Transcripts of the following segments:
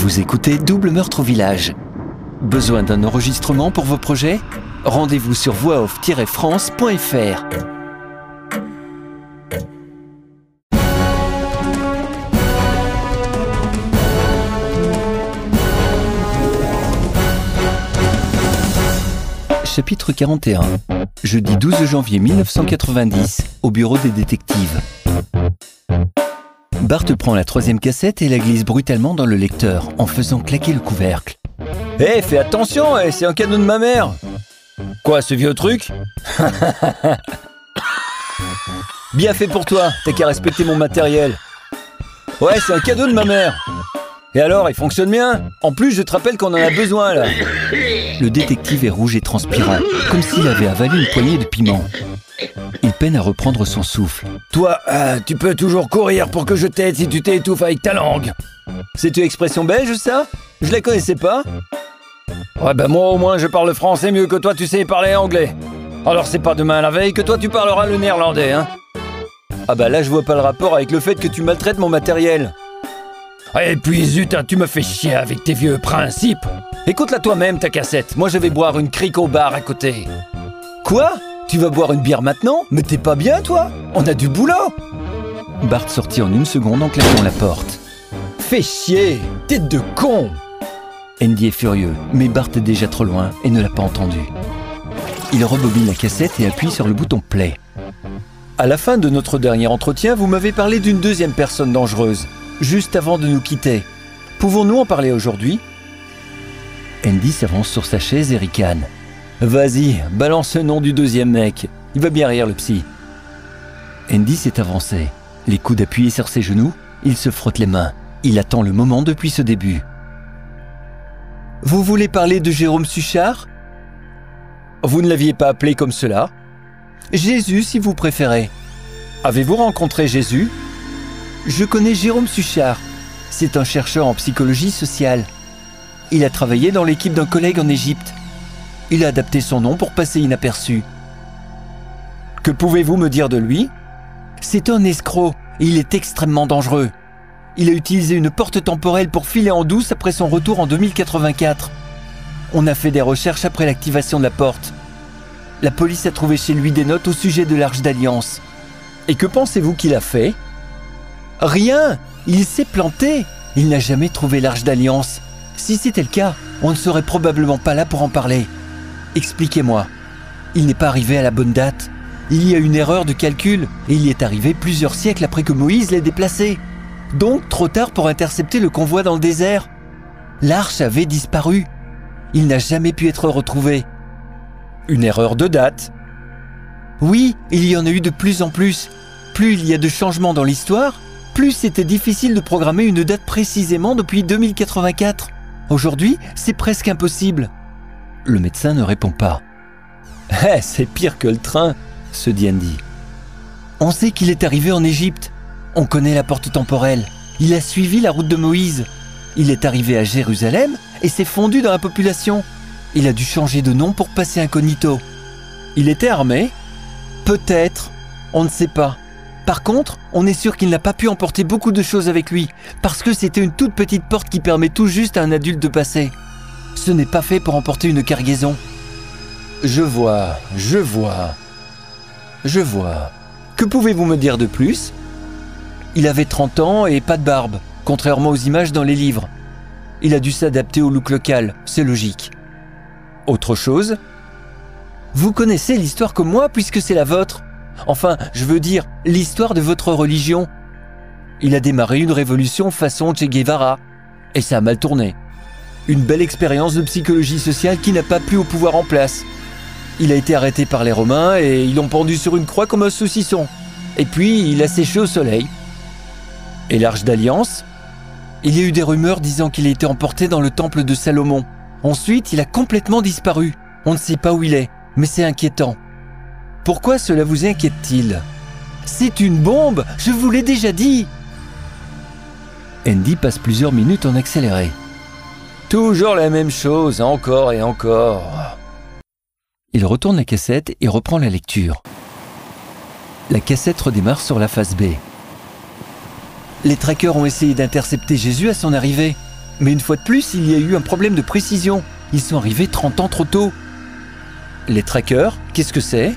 Vous écoutez Double Meurtre au Village. Besoin d'un enregistrement pour vos projets? Rendez-vous sur voixoff-france.fr. Chapitre 41. Jeudi 12 janvier 1990, au bureau des détectives. Bart prend la troisième cassette et la glisse brutalement dans le lecteur en faisant claquer le couvercle. Hé, fais attention, eh, c'est un cadeau de ma mère Quoi, ce vieux truc? Bien fait pour toi, t'as qu'à respecter mon matériel. Ouais, c'est un cadeau de ma mère. Et alors, il fonctionne bien? En plus, je te rappelle qu'on en a besoin là. Le détective est rouge et transpirant, comme s'il avait avalé une poignée de piment. Il peine à reprendre son souffle. Toi, euh, tu peux toujours courir pour que je t'aide si tu t'étouffes avec ta langue. C'est une expression belge, ça? Je la connaissais pas. Ouais, ben moi au moins je parle français mieux que toi tu sais parler anglais. Alors c'est pas demain la veille que toi tu parleras le néerlandais, hein Ah bah là je vois pas le rapport avec le fait que tu maltraites mon matériel. Et puis zut, hein, tu me fais chier avec tes vieux principes. Écoute-la toi-même ta cassette, moi je vais boire une crique au bar à côté. Quoi? Tu vas boire une bière maintenant Mais t'es pas bien toi On a du boulot Bart sortit en une seconde en claquant la porte. Fais chier Tête de con Andy est furieux, mais Bart est déjà trop loin et ne l'a pas entendu. Il rebobine la cassette et appuie sur le bouton play. À la fin de notre dernier entretien, vous m'avez parlé d'une deuxième personne dangereuse, juste avant de nous quitter. Pouvons-nous en parler aujourd'hui? Andy s'avance sur sa chaise et ricane. Vas-y, balance le nom du deuxième mec. Il va bien rire le psy. Andy s'est avancé. Les coudes appuyés sur ses genoux, il se frotte les mains. Il attend le moment depuis ce début. Vous voulez parler de Jérôme Suchard? Vous ne l'aviez pas appelé comme cela? Jésus, si vous préférez. Avez-vous rencontré Jésus? Je connais Jérôme Suchard. C'est un chercheur en psychologie sociale. Il a travaillé dans l'équipe d'un collègue en Égypte. Il a adapté son nom pour passer inaperçu. Que pouvez-vous me dire de lui? C'est un escroc. Il est extrêmement dangereux. Il a utilisé une porte temporelle pour filer en douce après son retour en 2084. On a fait des recherches après l'activation de la porte. La police a trouvé chez lui des notes au sujet de l'Arche d'Alliance. Et que pensez-vous qu'il a fait? Rien Il s'est planté Il n'a jamais trouvé l'Arche d'Alliance. Si c'était le cas, on ne serait probablement pas là pour en parler. Expliquez-moi. Il n'est pas arrivé à la bonne date. Il y a une erreur de calcul et il y est arrivé plusieurs siècles après que Moïse l'ait déplacé. Donc trop tard pour intercepter le convoi dans le désert. L'arche avait disparu. Il n'a jamais pu être retrouvé. Une erreur de date Oui, il y en a eu de plus en plus. Plus il y a de changements dans l'histoire, plus c'était difficile de programmer une date précisément depuis 2084. Aujourd'hui, c'est presque impossible. Le médecin ne répond pas. Eh, c'est pire que le train, se dit Andy. On sait qu'il est arrivé en Égypte. On connaît la porte temporelle. Il a suivi la route de Moïse. Il est arrivé à Jérusalem et s'est fondu dans la population. Il a dû changer de nom pour passer incognito. Il était armé? Peut-être. On ne sait pas. Par contre, on est sûr qu'il n'a pas pu emporter beaucoup de choses avec lui, parce que c'était une toute petite porte qui permet tout juste à un adulte de passer. Ce n'est pas fait pour emporter une cargaison. Je vois, je vois. Je vois. Que pouvez-vous me dire de plus? Il avait 30 ans et pas de barbe, contrairement aux images dans les livres. Il a dû s'adapter au look local, c'est logique. Autre chose? Vous connaissez l'histoire comme moi puisque c'est la vôtre. Enfin, je veux dire, l'histoire de votre religion. Il a démarré une révolution façon Che Guevara, et ça a mal tourné. Une belle expérience de psychologie sociale qui n'a pas plu au pouvoir en place. Il a été arrêté par les Romains et ils l'ont pendu sur une croix comme un saucisson. Et puis, il a séché au soleil. Et l'Arche d'Alliance? Il y a eu des rumeurs disant qu'il a été emporté dans le temple de Salomon. Ensuite, il a complètement disparu. On ne sait pas où il est, mais c'est inquiétant. Pourquoi cela vous inquiète-t-il? C'est une bombe, je vous l'ai déjà dit Andy passe plusieurs minutes en accéléré. Toujours la même chose, encore et encore. Il retourne la cassette et reprend la lecture. La cassette redémarre sur la face B. Les trackers ont essayé d'intercepter Jésus à son arrivée. Mais une fois de plus, il y a eu un problème de précision. Ils sont arrivés 30 ans trop tôt. Les trackers, qu'est-ce que c'est?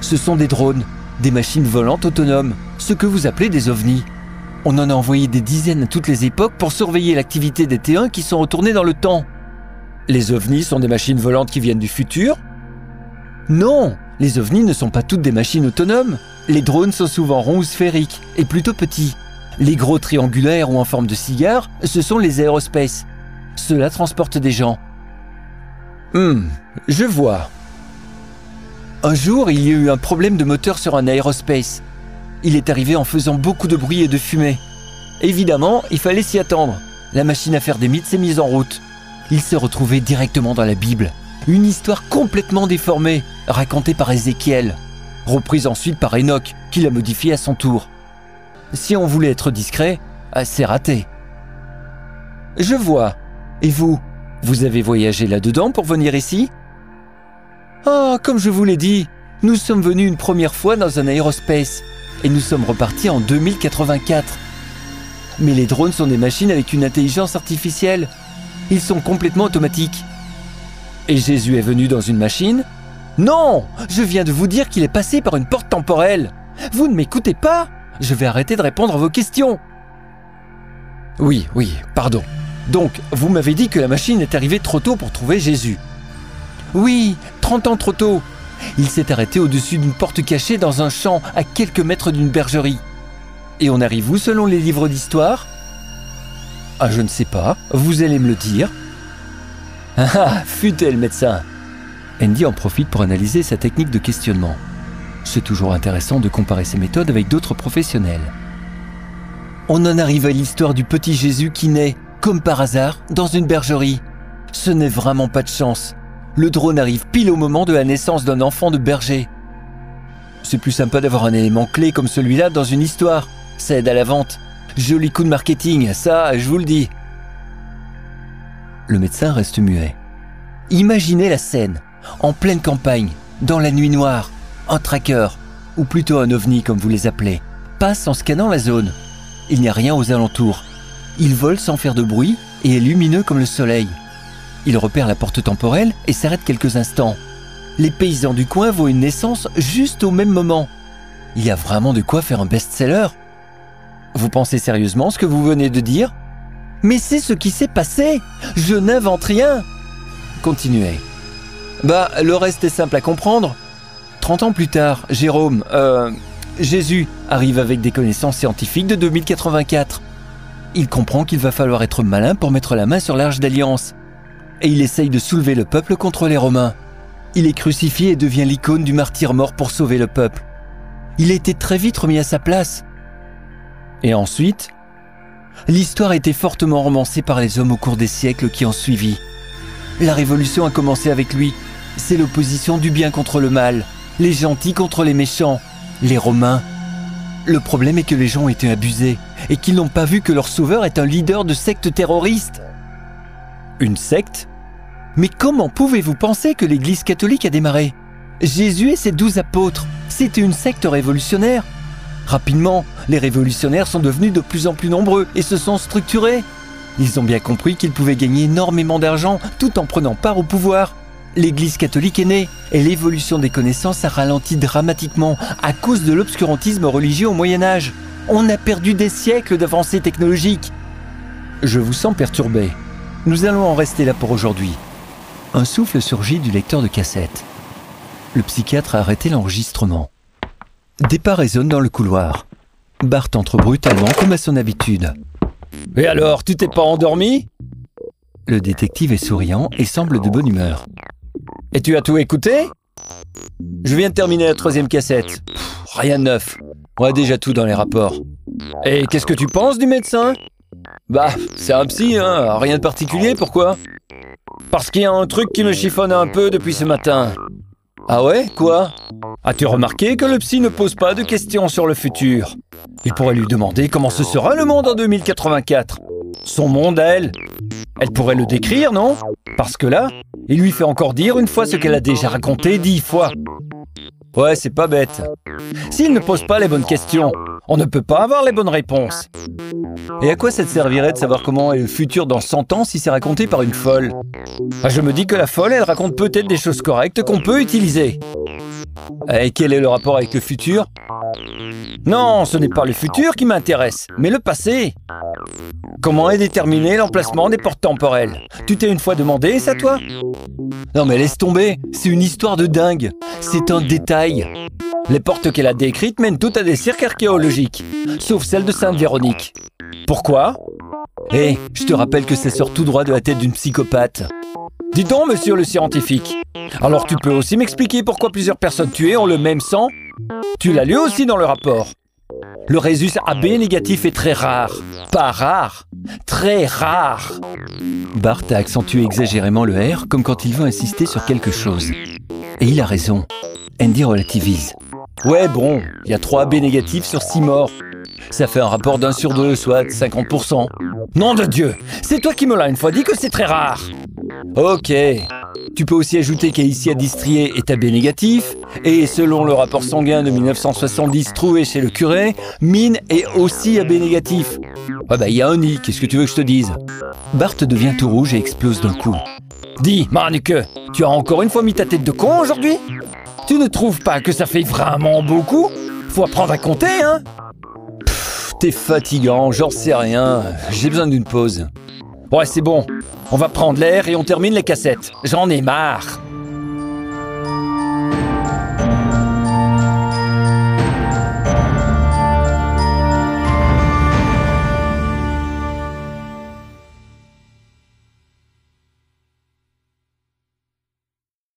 Ce sont des drones, des machines volantes autonomes, ce que vous appelez des ovnis. On en a envoyé des dizaines à toutes les époques pour surveiller l'activité des T1 qui sont retournés dans le temps. Les ovnis sont des machines volantes qui viennent du futur Non, les ovnis ne sont pas toutes des machines autonomes. Les drones sont souvent ronds ou sphériques et plutôt petits. Les gros triangulaires ou en forme de cigare, ce sont les aérospaces. Cela transporte des gens. Hum, je vois. Un jour, il y a eu un problème de moteur sur un aérospace. Il est arrivé en faisant beaucoup de bruit et de fumée. Évidemment, il fallait s'y attendre. La machine à faire des mythes s'est mise en route. Il s'est retrouvé directement dans la Bible. Une histoire complètement déformée, racontée par Ézéchiel, reprise ensuite par Enoch, qui l'a modifiée à son tour. Si on voulait être discret, c'est raté. Je vois. Et vous? Vous avez voyagé là-dedans pour venir ici? Ah, comme je vous l'ai dit, nous sommes venus une première fois dans un aérospace et nous sommes repartis en 2084. Mais les drones sont des machines avec une intelligence artificielle. Ils sont complètement automatiques. Et Jésus est venu dans une machine? Non Je viens de vous dire qu'il est passé par une porte temporelle. Vous ne m'écoutez pas? Je vais arrêter de répondre à vos questions. Oui, oui, pardon. Donc, vous m'avez dit que la machine est arrivée trop tôt pour trouver Jésus. Oui, 30 ans trop tôt. Il s'est arrêté au-dessus d'une porte cachée dans un champ à quelques mètres d'une bergerie. Et on arrive où selon les livres d'histoire? Ah, je ne sais pas, vous allez me le dire. Ah, ah futé le médecin Andy en profite pour analyser sa technique de questionnement. C'est toujours intéressant de comparer ses méthodes avec d'autres professionnels. On en arrive à l'histoire du petit Jésus qui naît, comme par hasard, dans une bergerie. Ce n'est vraiment pas de chance. Le drone arrive pile au moment de la naissance d'un enfant de berger. C'est plus sympa d'avoir un élément clé comme celui-là dans une histoire. Ça aide à la vente. Joli coup de marketing, ça, je vous le dis. Le médecin reste muet. Imaginez la scène, en pleine campagne, dans la nuit noire, un tracker, ou plutôt un ovni comme vous les appelez, passe en scannant la zone. Il n'y a rien aux alentours. Il vole sans faire de bruit et est lumineux comme le soleil. Il repère la porte temporelle et s'arrête quelques instants. Les paysans du coin voient une naissance juste au même moment. Il y a vraiment de quoi faire un best-seller. Vous pensez sérieusement ce que vous venez de dire? Mais c'est ce qui s'est passé Je n'invente rien Continuez. Bah, le reste est simple à comprendre. 30 ans plus tard, Jérôme, euh, Jésus arrive avec des connaissances scientifiques de 2084. Il comprend qu'il va falloir être malin pour mettre la main sur l'Arche d'Alliance. Et il essaye de soulever le peuple contre les Romains. Il est crucifié et devient l'icône du martyr mort pour sauver le peuple. Il a été très vite remis à sa place. Et ensuite, l'histoire a été fortement romancée par les hommes au cours des siècles qui ont suivi. La révolution a commencé avec lui. C'est l'opposition du bien contre le mal, les gentils contre les méchants, les Romains. Le problème est que les gens ont été abusés et qu'ils n'ont pas vu que leur sauveur est un leader de secte terroriste. Une secte Mais comment pouvez-vous penser que l'Église catholique a démarré? Jésus et ses douze apôtres, c'était une secte révolutionnaire. Rapidement, les révolutionnaires sont devenus de plus en plus nombreux et se sont structurés. Ils ont bien compris qu'ils pouvaient gagner énormément d'argent tout en prenant part au pouvoir. L'Église catholique est née et l'évolution des connaissances a ralenti dramatiquement à cause de l'obscurantisme religieux au Moyen Âge. On a perdu des siècles d'avancées technologiques. Je vous sens perturbé. Nous allons en rester là pour aujourd'hui. Un souffle surgit du lecteur de cassette. Le psychiatre a arrêté l'enregistrement. Des pas résonnent dans le couloir. Bart entre brutalement comme à son habitude. Et alors, tu t'es pas endormi? Le détective est souriant et semble de bonne humeur. Et tu as tout écouté? Je viens de terminer la troisième cassette. rien de neuf. On a déjà tout dans les rapports. Et qu'est-ce que tu penses du médecin? Bah, c'est un psy, hein, rien de particulier, pourquoi? Parce qu'il y a un truc qui me chiffonne un peu depuis ce matin. Ah ouais Quoi? As-tu remarqué que le psy ne pose pas de questions sur le futur? Il pourrait lui demander comment ce sera le monde en 2084. Son monde elle. Elle pourrait le décrire, non Parce que là, il lui fait encore dire une fois ce qu'elle a déjà raconté dix fois. Ouais, c'est pas bête. S'il ne pose pas les bonnes questions, on ne peut pas avoir les bonnes réponses. Et à quoi ça te servirait de savoir comment est le futur dans 100 ans si c'est raconté par une folle ah, Je me dis que la folle, elle raconte peut-être des choses correctes qu'on peut utiliser. Et quel est le rapport avec le futur? Non, ce n'est pas le futur qui m'intéresse, mais le passé. Comment est déterminé l'emplacement des portes temporelles Tu t'es une fois demandé ça, toi? Non mais laisse tomber, c'est une histoire de dingue. C'est un détail. Les portes qu'elle a décrites mènent toutes à des cirques archéologiques, sauf celle de Sainte-Véronique. Pourquoi? Eh, je te rappelle que ça sort tout droit de la tête d'une psychopathe. Dis donc, monsieur le scientifique. Alors tu peux aussi m'expliquer pourquoi plusieurs personnes tuées ont le même sang? Tu l'as lu aussi dans le rapport. Le résus AB négatif est très rare. Pas rare, très rare. Bart a accentué exagérément le R comme quand il veut insister sur quelque chose. Et il a raison. Andy relativise. Ouais, bon, il y a 3 AB négatifs sur 6 morts. Ça fait un rapport d'un sur deux, soit 50%. Nom de Dieu C'est toi qui me l'as une fois dit que c'est très rare Ok. Tu peux aussi ajouter qu'Aïssia Distrier est AB négatif, et selon le rapport sanguin de 1970 trouvé chez le curé, Mine est aussi AB négatif. Ah bah il y un qu'est-ce que tu veux que je te dise? Bart devient tout rouge et explose d'un coup. Dis, Marnuke, tu as encore une fois mis ta tête de con aujourd'hui? Tu ne trouves pas que ça fait vraiment beaucoup? Faut apprendre à compter, hein? T'es fatigant, j'en sais rien. J'ai besoin d'une pause. Ouais, c'est bon. On va prendre l'air et on termine les cassettes. J'en ai marre.